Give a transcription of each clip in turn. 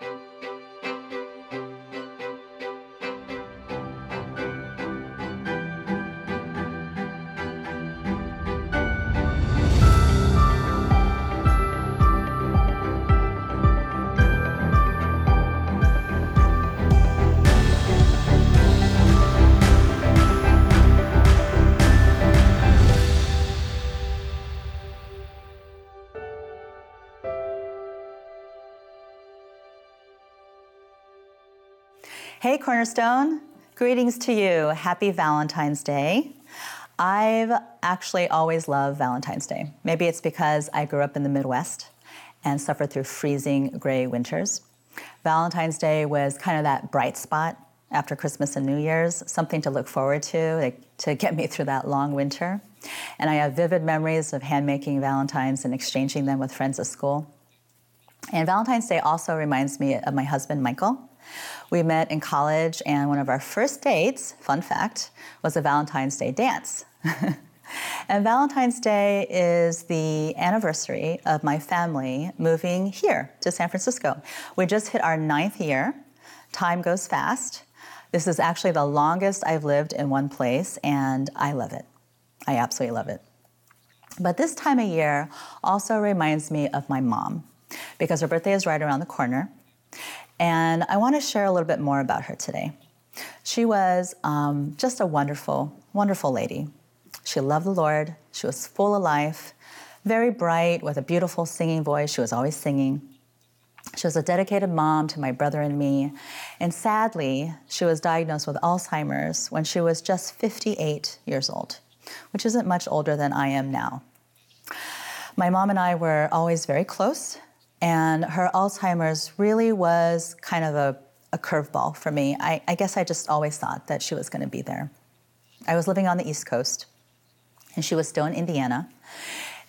Música Cornerstone. Greetings to you. Happy Valentine's Day. I've actually always loved Valentine's Day. Maybe it's because I grew up in the Midwest and suffered through freezing gray winters. Valentine's Day was kind of that bright spot after Christmas and New Year's, something to look forward to to get me through that long winter. And I have vivid memories of handmaking Valentines and exchanging them with friends at school. And Valentine's Day also reminds me of my husband, Michael. We met in college, and one of our first dates, fun fact, was a Valentine's Day dance. and Valentine's Day is the anniversary of my family moving here to San Francisco. We just hit our ninth year. Time goes fast. This is actually the longest I've lived in one place, and I love it. I absolutely love it. But this time of year also reminds me of my mom because her birthday is right around the corner. And I want to share a little bit more about her today. She was um, just a wonderful, wonderful lady. She loved the Lord. She was full of life, very bright, with a beautiful singing voice. She was always singing. She was a dedicated mom to my brother and me. And sadly, she was diagnosed with Alzheimer's when she was just 58 years old, which isn't much older than I am now. My mom and I were always very close. And her Alzheimer's really was kind of a, a curveball for me. I, I guess I just always thought that she was going to be there. I was living on the East Coast, and she was still in Indiana.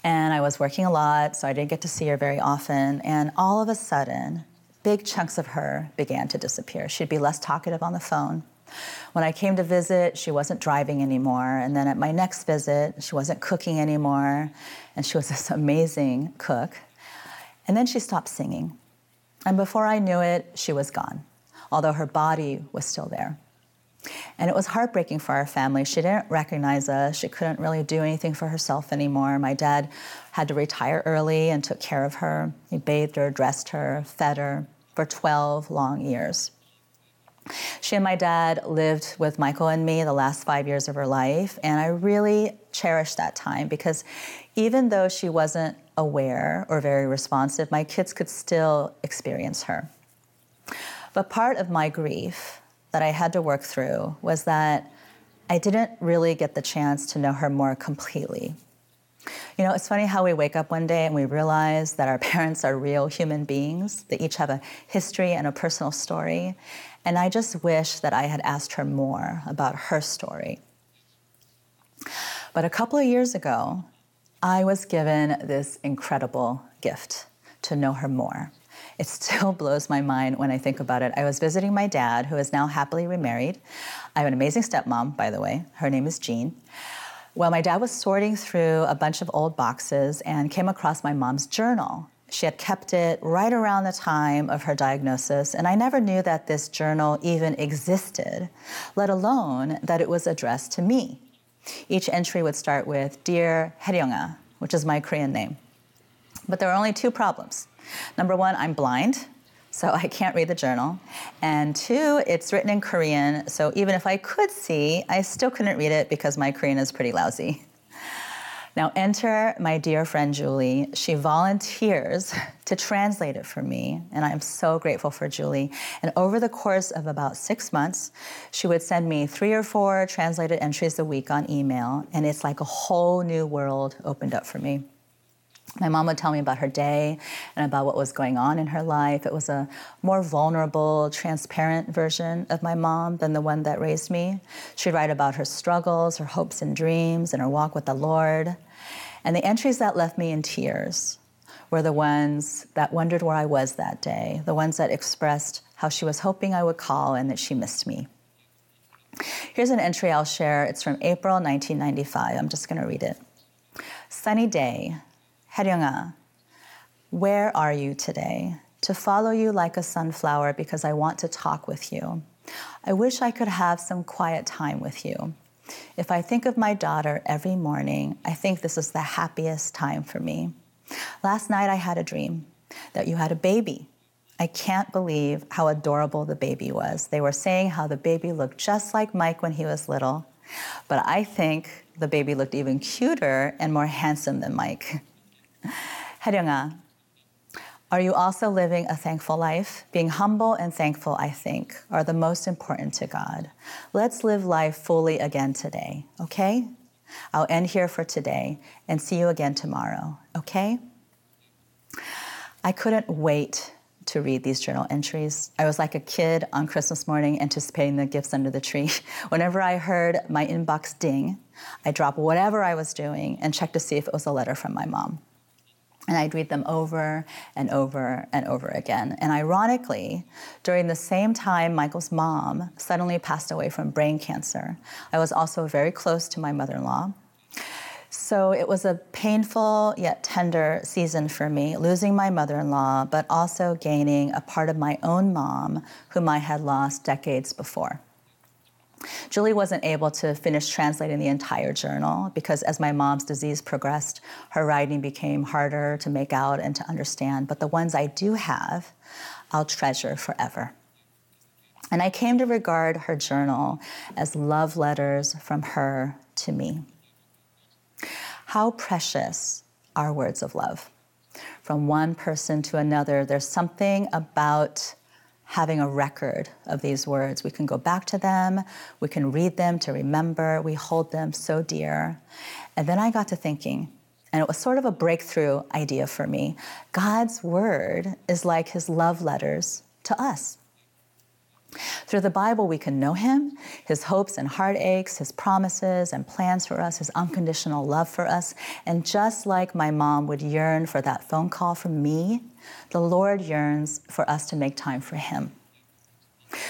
And I was working a lot, so I didn't get to see her very often. And all of a sudden, big chunks of her began to disappear. She'd be less talkative on the phone. When I came to visit, she wasn't driving anymore. And then at my next visit, she wasn't cooking anymore. And she was this amazing cook. And then she stopped singing. And before I knew it, she was gone, although her body was still there. And it was heartbreaking for our family. She didn't recognize us. She couldn't really do anything for herself anymore. My dad had to retire early and took care of her. He bathed her, dressed her, fed her for 12 long years. She and my dad lived with Michael and me the last five years of her life, and I really cherished that time because even though she wasn't aware or very responsive, my kids could still experience her. But part of my grief that I had to work through was that I didn't really get the chance to know her more completely. You know, it's funny how we wake up one day and we realize that our parents are real human beings. They each have a history and a personal story. And I just wish that I had asked her more about her story. But a couple of years ago, I was given this incredible gift to know her more. It still blows my mind when I think about it. I was visiting my dad, who is now happily remarried. I have an amazing stepmom, by the way. Her name is Jean. Well, my dad was sorting through a bunch of old boxes and came across my mom's journal. She had kept it right around the time of her diagnosis, and I never knew that this journal even existed, let alone that it was addressed to me. Each entry would start with Dear Haryonga, which is my Korean name. But there are only two problems. Number one, I'm blind, so I can't read the journal. And two, it's written in Korean, so even if I could see, I still couldn't read it because my Korean is pretty lousy. Now, enter my dear friend Julie. She volunteers to translate it for me, and I am so grateful for Julie. And over the course of about six months, she would send me three or four translated entries a week on email, and it's like a whole new world opened up for me. My mom would tell me about her day and about what was going on in her life. It was a more vulnerable, transparent version of my mom than the one that raised me. She'd write about her struggles, her hopes and dreams, and her walk with the Lord. And the entries that left me in tears were the ones that wondered where I was that day, the ones that expressed how she was hoping I would call and that she missed me. Here's an entry I'll share. It's from April 1995. I'm just going to read it. Sunny day. Haryonga, where are you today? to follow you like a sunflower because I want to talk with you. I wish I could have some quiet time with you. If I think of my daughter every morning, I think this is the happiest time for me. Last night I had a dream that you had a baby. I can't believe how adorable the baby was. They were saying how the baby looked just like Mike when he was little, but I think the baby looked even cuter and more handsome than Mike. 혜령아, are you also living a thankful life? Being humble and thankful, I think, are the most important to God. Let's live life fully again today, okay? I'll end here for today and see you again tomorrow, okay? I couldn't wait to read these journal entries. I was like a kid on Christmas morning anticipating the gifts under the tree. Whenever I heard my inbox ding, I dropped whatever I was doing and checked to see if it was a letter from my mom. And I'd read them over and over and over again. And ironically, during the same time Michael's mom suddenly passed away from brain cancer, I was also very close to my mother in law. So it was a painful yet tender season for me, losing my mother in law, but also gaining a part of my own mom, whom I had lost decades before. Julie wasn't able to finish translating the entire journal because as my mom's disease progressed, her writing became harder to make out and to understand. But the ones I do have, I'll treasure forever. And I came to regard her journal as love letters from her to me. How precious are words of love. From one person to another, there's something about having a record of these words. We can go back to them, we can read them to remember, we hold them so dear. And then I got to thinking, and it was sort of a breakthrough idea for me. God's word is like his love letters to us. Through the Bible, we can know Him, His hopes and heartaches, His promises and plans for us, His unconditional love for us. And just like my mom would yearn for that phone call from me, the Lord yearns for us to make time for Him.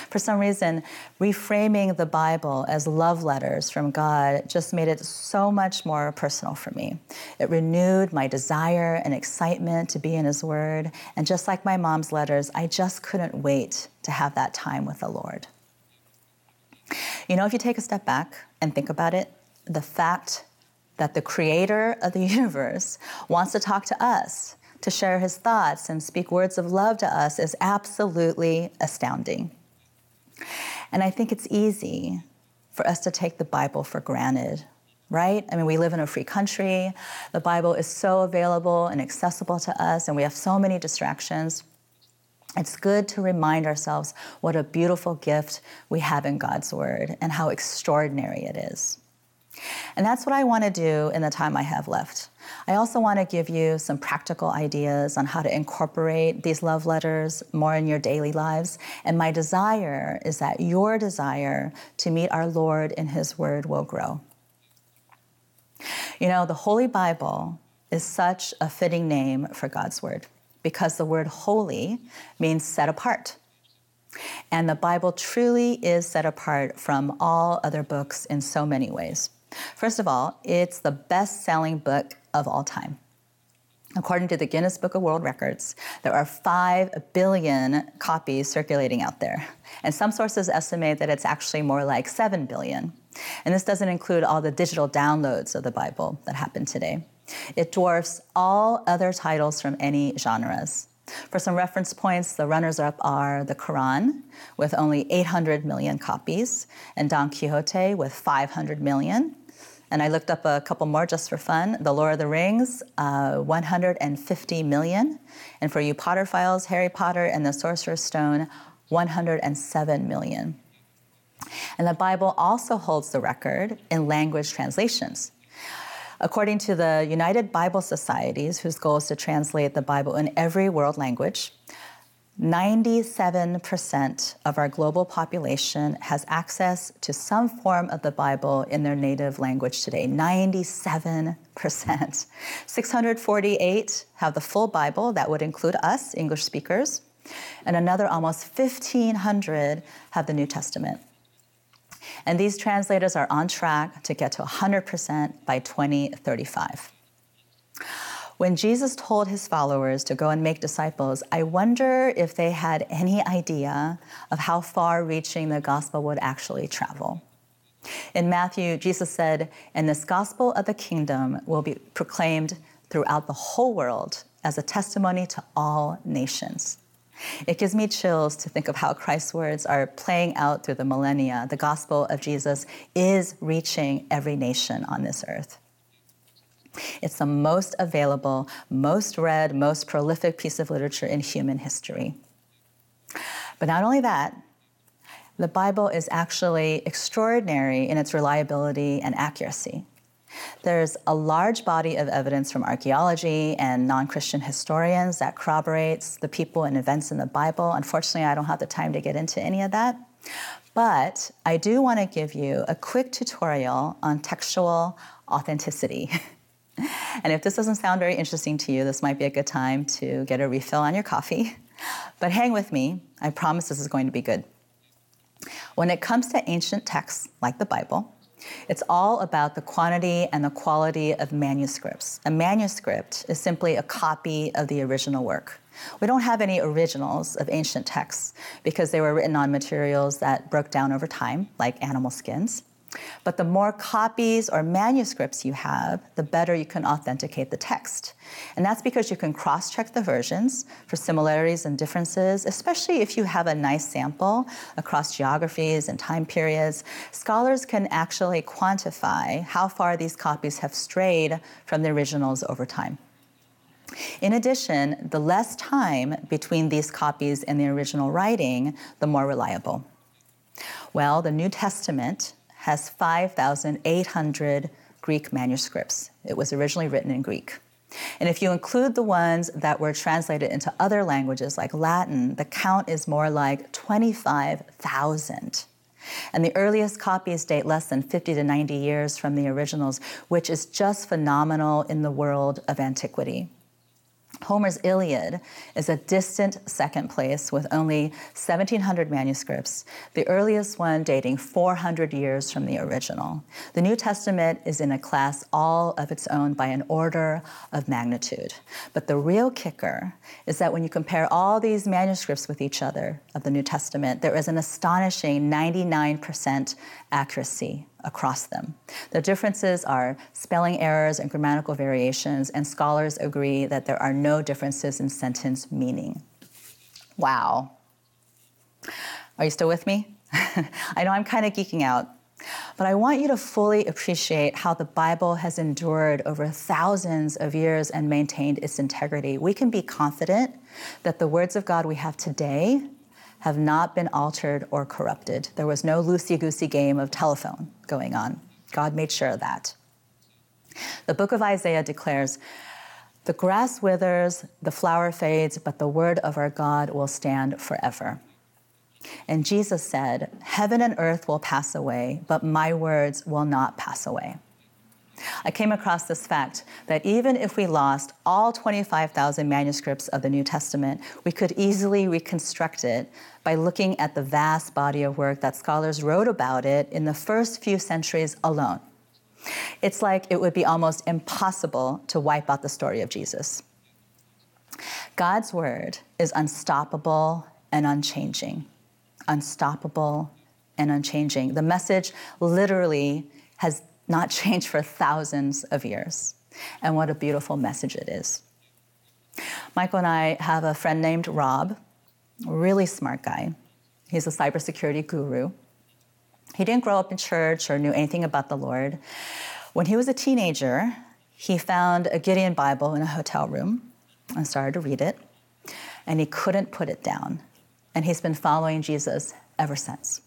For some reason, reframing the Bible as love letters from God just made it so much more personal for me. It renewed my desire and excitement to be in His Word. And just like my mom's letters, I just couldn't wait to have that time with the Lord. You know, if you take a step back and think about it, the fact that the creator of the universe wants to talk to us, to share his thoughts and speak words of love to us is absolutely astounding. And I think it's easy for us to take the Bible for granted, right? I mean, we live in a free country. The Bible is so available and accessible to us, and we have so many distractions. It's good to remind ourselves what a beautiful gift we have in God's Word and how extraordinary it is. And that's what I want to do in the time I have left. I also want to give you some practical ideas on how to incorporate these love letters more in your daily lives. And my desire is that your desire to meet our Lord in His Word will grow. You know, the Holy Bible is such a fitting name for God's Word because the word holy means set apart. And the Bible truly is set apart from all other books in so many ways. First of all, it's the best selling book of all time. According to the Guinness Book of World Records, there are 5 billion copies circulating out there. And some sources estimate that it's actually more like 7 billion. And this doesn't include all the digital downloads of the Bible that happen today. It dwarfs all other titles from any genres. For some reference points, the runners up are the Quran, with only 800 million copies, and Don Quixote, with 500 million, and I looked up a couple more just for fun. The Lord of the Rings, uh, 150 million. And for you Potterphiles, Harry Potter and the Sorcerer's Stone, 107 million. And the Bible also holds the record in language translations. According to the United Bible Societies, whose goal is to translate the Bible in every world language, 97% of our global population has access to some form of the Bible in their native language today. 97%. 648 have the full Bible, that would include us, English speakers, and another almost 1,500 have the New Testament. And these translators are on track to get to 100% by 2035. When Jesus told his followers to go and make disciples, I wonder if they had any idea of how far reaching the gospel would actually travel. In Matthew, Jesus said, And this gospel of the kingdom will be proclaimed throughout the whole world as a testimony to all nations. It gives me chills to think of how Christ's words are playing out through the millennia. The gospel of Jesus is reaching every nation on this earth. It's the most available, most read, most prolific piece of literature in human history. But not only that, the Bible is actually extraordinary in its reliability and accuracy. There's a large body of evidence from archaeology and non Christian historians that corroborates the people and events in the Bible. Unfortunately, I don't have the time to get into any of that. But I do want to give you a quick tutorial on textual authenticity. and if this doesn't sound very interesting to you, this might be a good time to get a refill on your coffee. But hang with me, I promise this is going to be good. When it comes to ancient texts like the Bible, it's all about the quantity and the quality of manuscripts. A manuscript is simply a copy of the original work. We don't have any originals of ancient texts because they were written on materials that broke down over time, like animal skins. But the more copies or manuscripts you have, the better you can authenticate the text. And that's because you can cross check the versions for similarities and differences, especially if you have a nice sample across geographies and time periods. Scholars can actually quantify how far these copies have strayed from the originals over time. In addition, the less time between these copies and the original writing, the more reliable. Well, the New Testament has 5,800 Greek manuscripts. It was originally written in Greek. And if you include the ones that were translated into other languages like Latin, the count is more like 25,000. And the earliest copies date less than 50 to 90 years from the originals, which is just phenomenal in the world of antiquity. Homer's Iliad is a distant second place with only 1,700 manuscripts, the earliest one dating 400 years from the original. The New Testament is in a class all of its own by an order of magnitude. But the real kicker is that when you compare all these manuscripts with each other of the New Testament, there is an astonishing 99% accuracy across them. The differences are spelling errors and grammatical variations, and scholars agree that there are no differences in sentence meaning. Wow. Are you still with me? I know I'm kind of geeking out, but I want you to fully appreciate how the Bible has endured over thousands of years and maintained its integrity. We can be confident that the words of God we have today have not been altered or corrupted. There was no loosey goosey game of telephone going on. God made sure of that. The book of Isaiah declares, The grass withers, the flower fades, but the word of our God will stand forever. And Jesus said, Heaven and earth will pass away, but my words will not pass away. I came across this fact that even if we lost all 25,000 manuscripts of the New Testament, we could easily reconstruct it by looking at the vast body of work that scholars wrote about it in the first few centuries alone. It's like it would be almost impossible to wipe out the story of Jesus. God's word is unstoppable and unchanging. Unstoppable and unchanging. The message literally has not changed for thousands of years. And what a beautiful message it is. Michael and I have a friend named Rob, really smart guy. He's a cybersecurity guru. He didn't grow up in church or knew anything about the Lord. When he was a teenager, he found a Gideon Bible in a hotel room and started to read it, and he couldn't put it down. And he's been following Jesus ever since.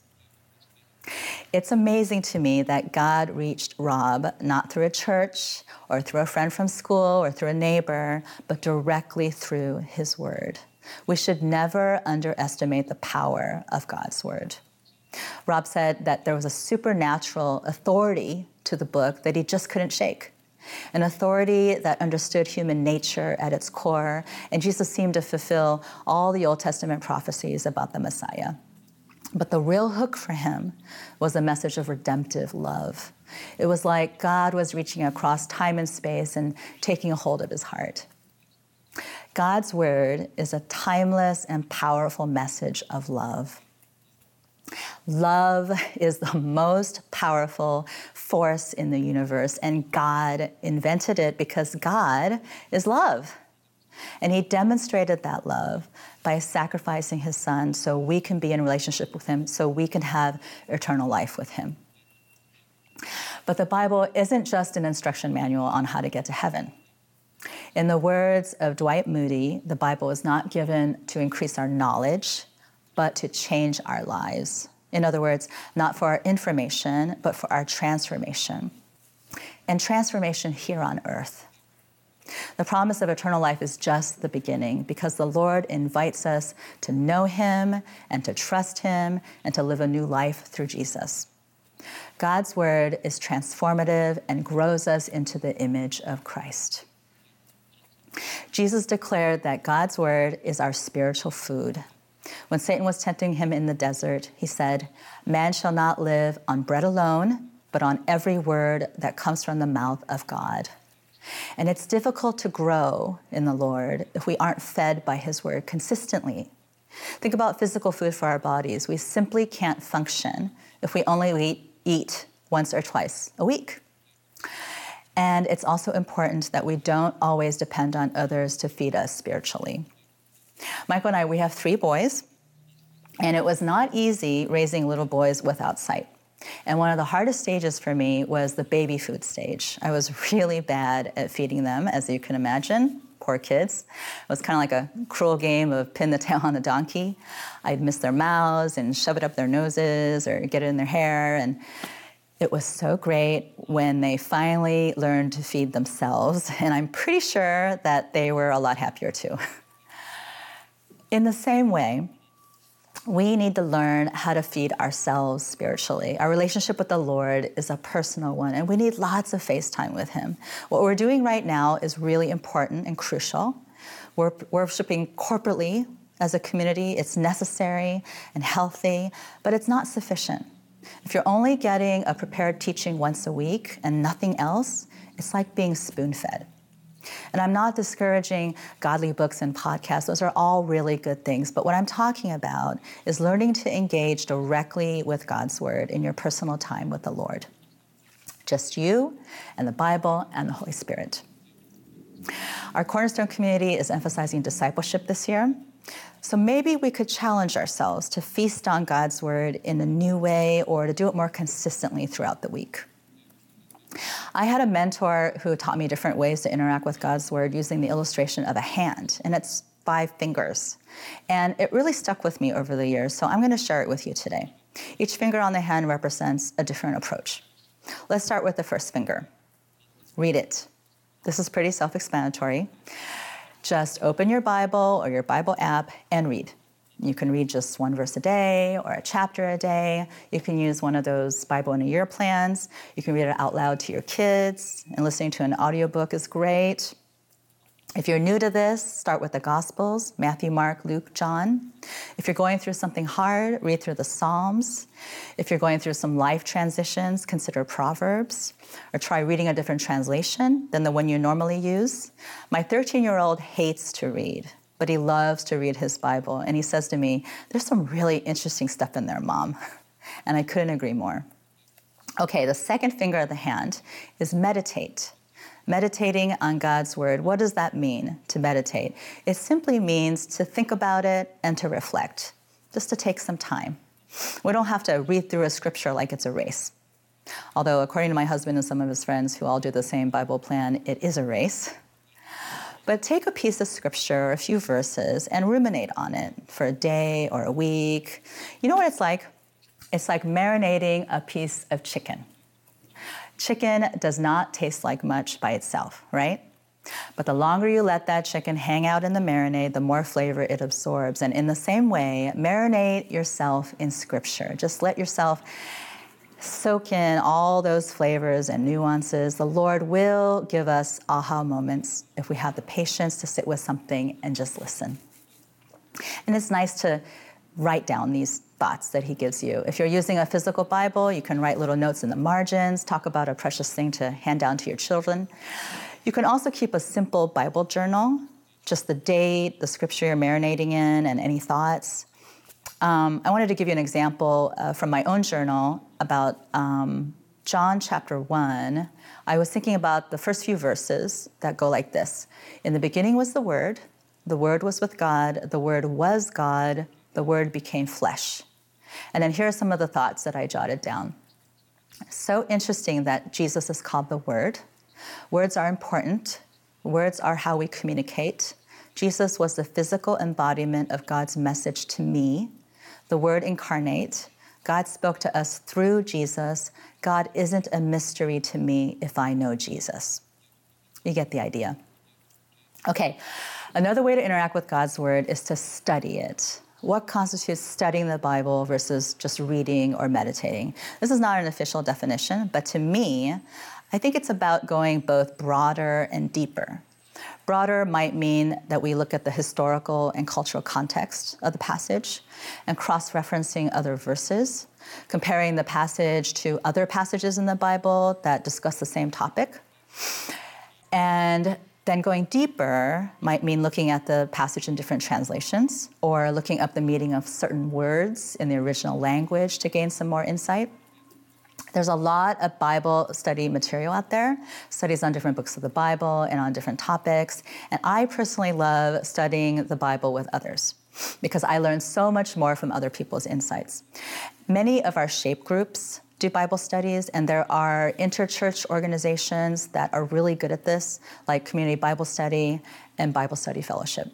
It's amazing to me that God reached Rob not through a church or through a friend from school or through a neighbor, but directly through his word. We should never underestimate the power of God's word. Rob said that there was a supernatural authority to the book that he just couldn't shake. An authority that understood human nature at its core, and Jesus seemed to fulfill all the Old Testament prophecies about the Messiah. But the real hook for him was a message of redemptive love. It was like God was reaching across time and space and taking a hold of his heart. God's word is a timeless and powerful message of love. Love is the most powerful force in the universe, and God invented it because God is love. And He demonstrated that love by sacrificing His Son so we can be in relationship with Him, so we can have eternal life with Him. But the Bible isn't just an instruction manual on how to get to heaven. In the words of Dwight Moody, the Bible is not given to increase our knowledge, but to change our lives. In other words, not for our information, but for our transformation. And transformation here on earth. The promise of eternal life is just the beginning because the Lord invites us to know Him and to trust Him and to live a new life through Jesus. God's word is transformative and grows us into the image of Christ. Jesus declared that God's word is our spiritual food. When Satan was tempting him in the desert, he said, Man shall not live on bread alone, but on every word that comes from the mouth of God. And it's difficult to grow in the Lord if we aren't fed by his word consistently. Think about physical food for our bodies. We simply can't function if we only eat once or twice a week. And it's also important that we don't always depend on others to feed us spiritually. Michael and I, we have three boys, and it was not easy raising little boys without sight. And one of the hardest stages for me was the baby food stage. I was really bad at feeding them, as you can imagine. Poor kids. It was kind of like a cruel game of pin the tail on the donkey. I'd miss their mouths and shove it up their noses or get it in their hair. And it was so great when they finally learned to feed themselves. And I'm pretty sure that they were a lot happier too. In the same way, we need to learn how to feed ourselves spiritually. Our relationship with the Lord is a personal one, and we need lots of face time with Him. What we're doing right now is really important and crucial. We're worshiping corporately as a community, it's necessary and healthy, but it's not sufficient. If you're only getting a prepared teaching once a week and nothing else, it's like being spoon fed. And I'm not discouraging godly books and podcasts, those are all really good things. But what I'm talking about is learning to engage directly with God's Word in your personal time with the Lord. Just you and the Bible and the Holy Spirit. Our Cornerstone community is emphasizing discipleship this year. So maybe we could challenge ourselves to feast on God's Word in a new way or to do it more consistently throughout the week. I had a mentor who taught me different ways to interact with God's Word using the illustration of a hand, and it's five fingers. And it really stuck with me over the years, so I'm going to share it with you today. Each finger on the hand represents a different approach. Let's start with the first finger. Read it. This is pretty self explanatory. Just open your Bible or your Bible app and read. You can read just one verse a day or a chapter a day. You can use one of those Bible in a year plans. You can read it out loud to your kids, and listening to an audiobook is great. If you're new to this, start with the Gospels Matthew, Mark, Luke, John. If you're going through something hard, read through the Psalms. If you're going through some life transitions, consider Proverbs or try reading a different translation than the one you normally use. My 13 year old hates to read but he loves to read his Bible. And he says to me, There's some really interesting stuff in there, Mom. And I couldn't agree more. Okay, the second finger of the hand is meditate. Meditating on God's word. What does that mean to meditate? It simply means to think about it and to reflect, just to take some time. We don't have to read through a scripture like it's a race. Although, according to my husband and some of his friends who all do the same Bible plan, it is a race. But take a piece of scripture, a few verses, and ruminate on it for a day or a week. You know what it's like? It's like marinating a piece of chicken. Chicken does not taste like much by itself, right? But the longer you let that chicken hang out in the marinade, the more flavor it absorbs. And in the same way, marinate yourself in scripture. Just let yourself soak in all those flavors and nuances. The Lord will give us aha moments if we have the patience to sit with something and just listen. And it's nice to write down these thoughts that he gives you. If you're using a physical Bible, you can write little notes in the margins, talk about a precious thing to hand down to your children. You can also keep a simple Bible journal, just the date, the scripture you're marinating in, and any thoughts. Um, I wanted to give you an example uh, from my own journal about um, John chapter 1. I was thinking about the first few verses that go like this In the beginning was the Word, the Word was with God, the Word was God, the Word became flesh. And then here are some of the thoughts that I jotted down. So interesting that Jesus is called the Word. Words are important, words are how we communicate. Jesus was the physical embodiment of God's message to me, the Word incarnate. God spoke to us through Jesus. God isn't a mystery to me if I know Jesus. You get the idea. Okay, another way to interact with God's Word is to study it what constitutes studying the Bible versus just reading or meditating? This is not an official definition, but to me, I think it's about going both broader and deeper. Broader might mean that we look at the historical and cultural context of the passage and cross referencing other verses, comparing the passage to other passages in the Bible that discuss the same topic. And then going deeper might mean looking at the passage in different translations or looking up the meaning of certain words in the original language to gain some more insight. There's a lot of Bible study material out there, studies on different books of the Bible and on different topics. And I personally love studying the Bible with others because I learn so much more from other people's insights. Many of our shape groups do Bible studies, and there are interchurch organizations that are really good at this, like Community Bible Study and Bible Study Fellowship.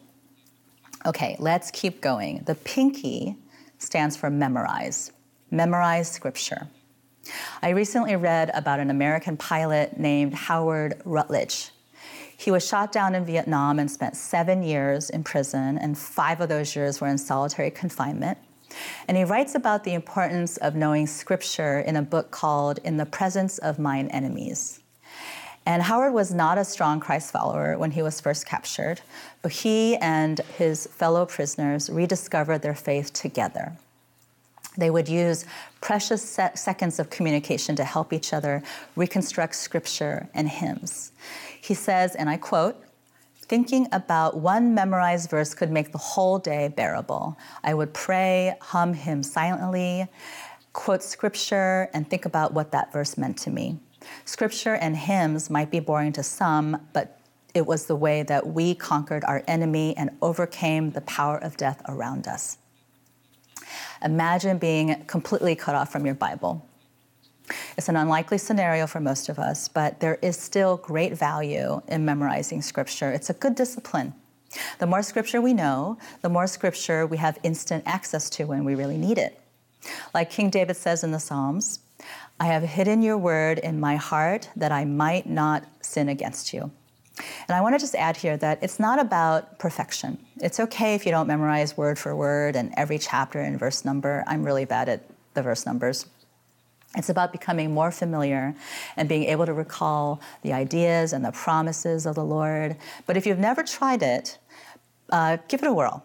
Okay, let's keep going. The pinky stands for memorize, memorize scripture. I recently read about an American pilot named Howard Rutledge. He was shot down in Vietnam and spent seven years in prison, and five of those years were in solitary confinement. And he writes about the importance of knowing scripture in a book called In the Presence of Mine Enemies. And Howard was not a strong Christ follower when he was first captured, but he and his fellow prisoners rediscovered their faith together. They would use precious se- seconds of communication to help each other reconstruct scripture and hymns. He says, and I quote, thinking about one memorized verse could make the whole day bearable. I would pray, hum hymns silently, quote scripture, and think about what that verse meant to me. Scripture and hymns might be boring to some, but it was the way that we conquered our enemy and overcame the power of death around us. Imagine being completely cut off from your Bible. It's an unlikely scenario for most of us, but there is still great value in memorizing scripture. It's a good discipline. The more scripture we know, the more scripture we have instant access to when we really need it. Like King David says in the Psalms, I have hidden your word in my heart that I might not sin against you. And I want to just add here that it's not about perfection. It's okay if you don't memorize word for word and every chapter and verse number. I'm really bad at the verse numbers. It's about becoming more familiar and being able to recall the ideas and the promises of the Lord. But if you've never tried it, uh, give it a whirl.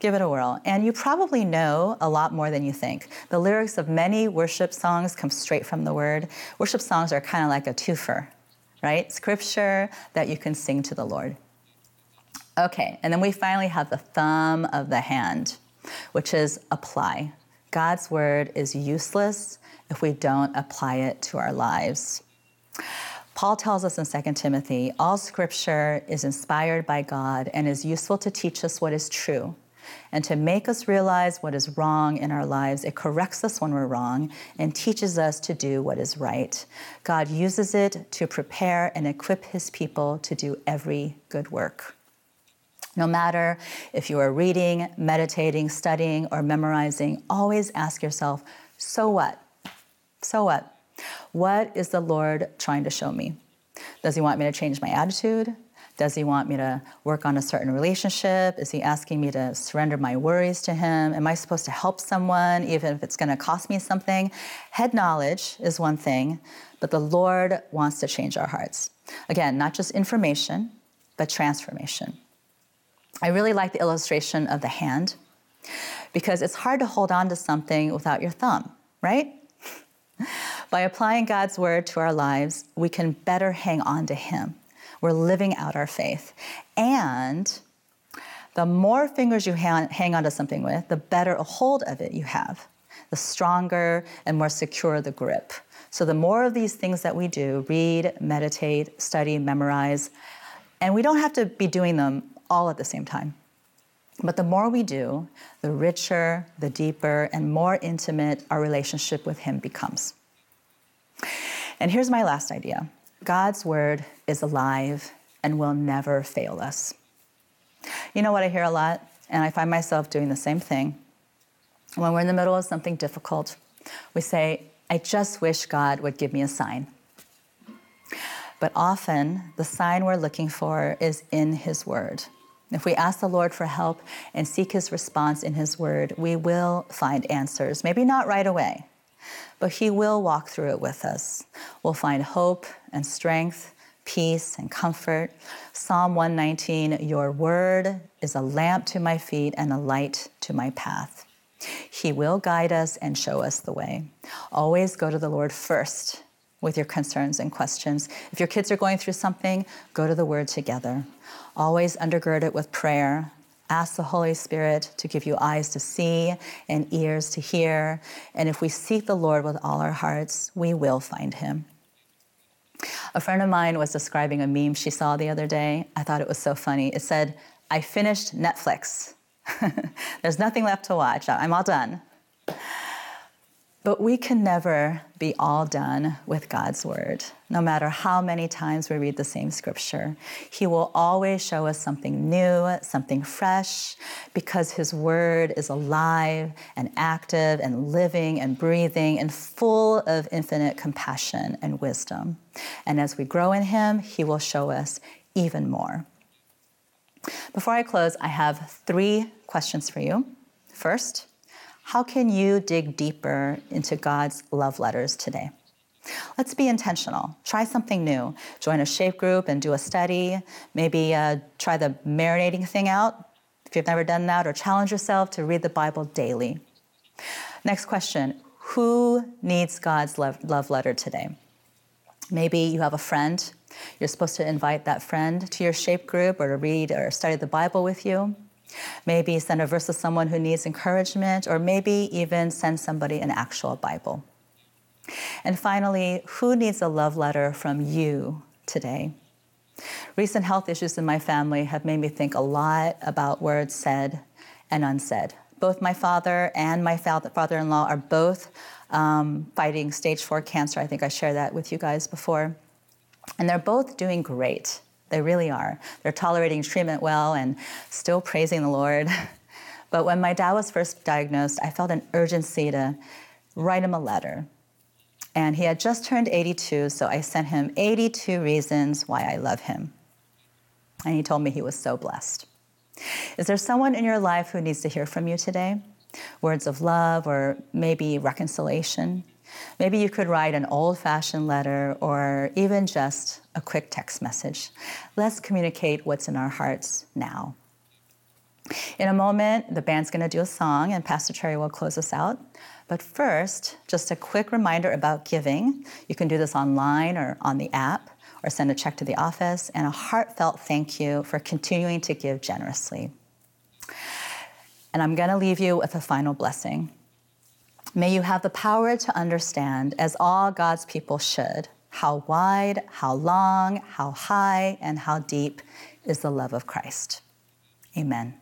Give it a whirl. And you probably know a lot more than you think. The lyrics of many worship songs come straight from the Word. Worship songs are kind of like a twofer, right? Scripture that you can sing to the Lord. Okay, and then we finally have the thumb of the hand, which is apply. God's Word is useless if we don't apply it to our lives. Paul tells us in 2 Timothy all scripture is inspired by God and is useful to teach us what is true and to make us realize what is wrong in our lives. It corrects us when we're wrong and teaches us to do what is right. God uses it to prepare and equip his people to do every good work. No matter if you are reading, meditating, studying, or memorizing, always ask yourself, so what? So what? What is the Lord trying to show me? Does He want me to change my attitude? Does He want me to work on a certain relationship? Is He asking me to surrender my worries to Him? Am I supposed to help someone, even if it's going to cost me something? Head knowledge is one thing, but the Lord wants to change our hearts. Again, not just information, but transformation. I really like the illustration of the hand because it's hard to hold on to something without your thumb, right? By applying God's word to our lives, we can better hang on to Him. We're living out our faith. And the more fingers you hang on to something with, the better a hold of it you have, the stronger and more secure the grip. So, the more of these things that we do read, meditate, study, memorize and we don't have to be doing them all at the same time. But the more we do, the richer, the deeper, and more intimate our relationship with Him becomes. And here's my last idea God's Word is alive and will never fail us. You know what I hear a lot, and I find myself doing the same thing. When we're in the middle of something difficult, we say, I just wish God would give me a sign. But often, the sign we're looking for is in His Word. If we ask the Lord for help and seek His response in His Word, we will find answers. Maybe not right away, but He will walk through it with us. We'll find hope and strength, peace and comfort. Psalm 119 Your Word is a lamp to my feet and a light to my path. He will guide us and show us the way. Always go to the Lord first with your concerns and questions. If your kids are going through something, go to the Word together. Always undergird it with prayer. Ask the Holy Spirit to give you eyes to see and ears to hear. And if we seek the Lord with all our hearts, we will find Him. A friend of mine was describing a meme she saw the other day. I thought it was so funny. It said, I finished Netflix. There's nothing left to watch. I'm all done. But we can never be all done with God's word. No matter how many times we read the same scripture, He will always show us something new, something fresh, because His word is alive and active and living and breathing and full of infinite compassion and wisdom. And as we grow in Him, He will show us even more. Before I close, I have three questions for you. First, how can you dig deeper into God's love letters today? Let's be intentional. Try something new. Join a shape group and do a study. Maybe uh, try the marinating thing out if you've never done that, or challenge yourself to read the Bible daily. Next question Who needs God's love, love letter today? Maybe you have a friend. You're supposed to invite that friend to your shape group or to read or study the Bible with you. Maybe send a verse to someone who needs encouragement, or maybe even send somebody an actual Bible. And finally, who needs a love letter from you today? Recent health issues in my family have made me think a lot about words said and unsaid. Both my father and my father in law are both um, fighting stage four cancer. I think I shared that with you guys before. And they're both doing great. They really are. They're tolerating treatment well and still praising the Lord. But when my dad was first diagnosed, I felt an urgency to write him a letter. And he had just turned 82, so I sent him 82 reasons why I love him. And he told me he was so blessed. Is there someone in your life who needs to hear from you today? Words of love or maybe reconciliation? Maybe you could write an old fashioned letter or even just a quick text message. Let's communicate what's in our hearts now. In a moment, the band's going to do a song and Pastor Terry will close us out. But first, just a quick reminder about giving. You can do this online or on the app or send a check to the office, and a heartfelt thank you for continuing to give generously. And I'm going to leave you with a final blessing. May you have the power to understand, as all God's people should, how wide, how long, how high, and how deep is the love of Christ. Amen.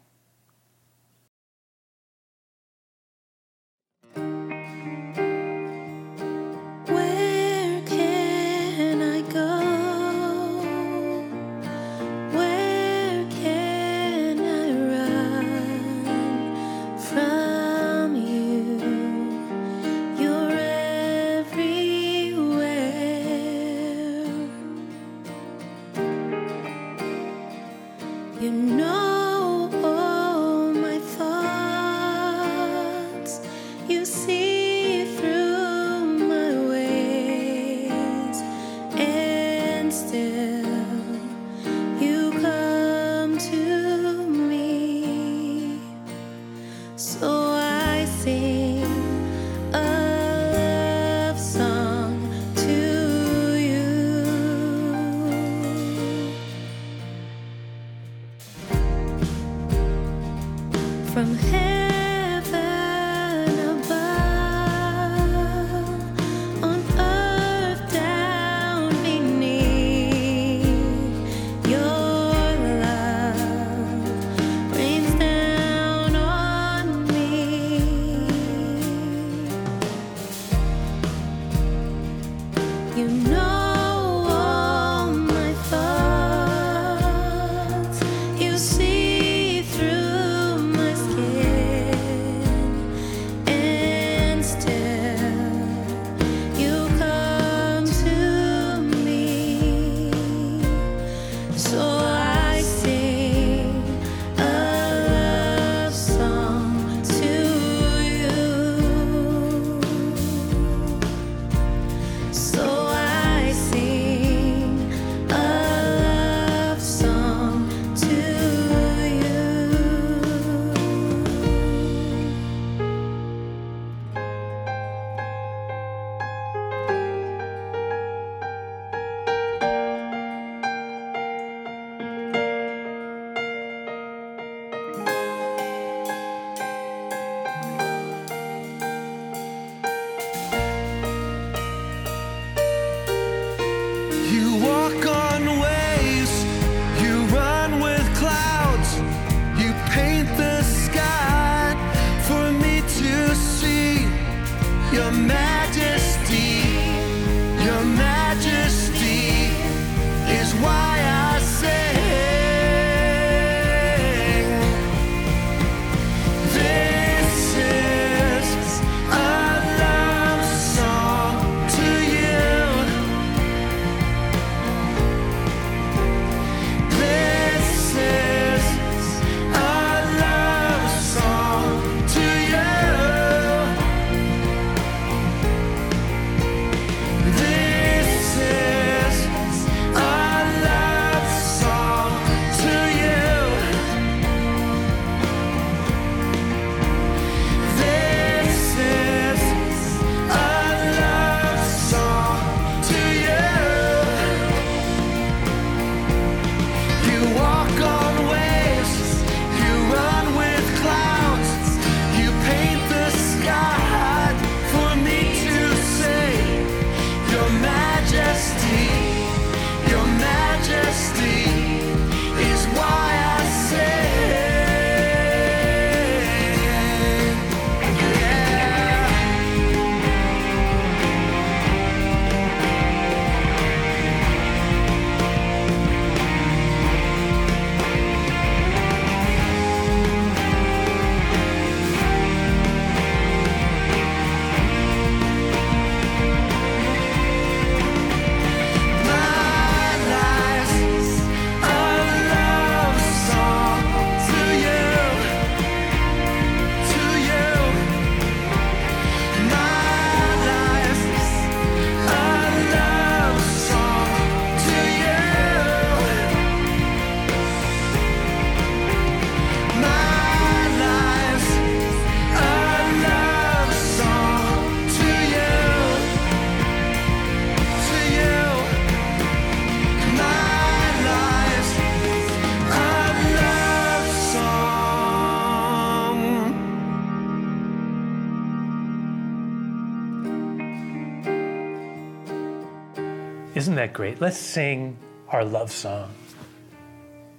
Isn't that great? Let's sing our love song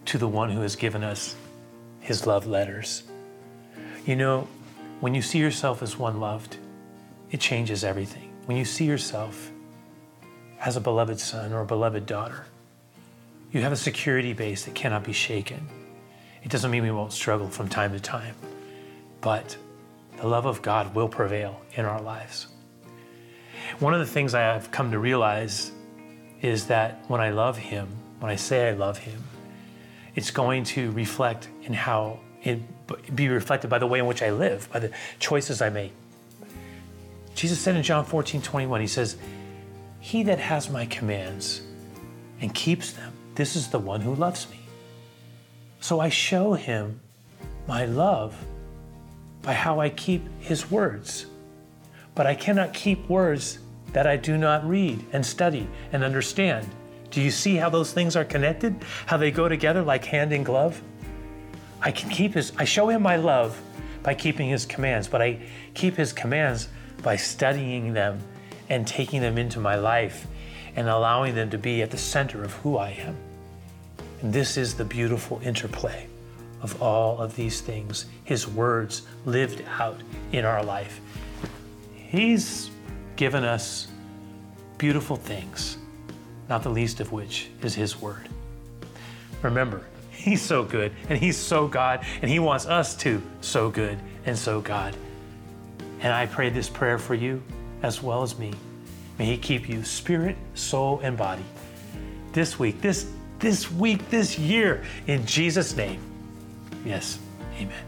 to the one who has given us his love letters. You know, when you see yourself as one loved, it changes everything. When you see yourself as a beloved son or a beloved daughter, you have a security base that cannot be shaken. It doesn't mean we won't struggle from time to time, but the love of God will prevail in our lives. One of the things I have come to realize is that when I love Him, when I say I love Him, it's going to reflect in how it be reflected by the way in which I live, by the choices I make. Jesus said in John 14, 21, He says, He that has my commands and keeps them, this is the one who loves me. So I show him my love by how I keep His words. But I cannot keep words that I do not read and study and understand. Do you see how those things are connected? How they go together like hand in glove? I can keep his I show him my love by keeping his commands, but I keep his commands by studying them and taking them into my life and allowing them to be at the center of who I am. And this is the beautiful interplay of all of these things, his words lived out in our life. He's given us beautiful things, not the least of which is his word. Remember, he's so good and he's so God, and he wants us to so good and so God. And I pray this prayer for you as well as me. May he keep you spirit, soul, and body this week, this this week, this year, in Jesus' name. Yes, amen.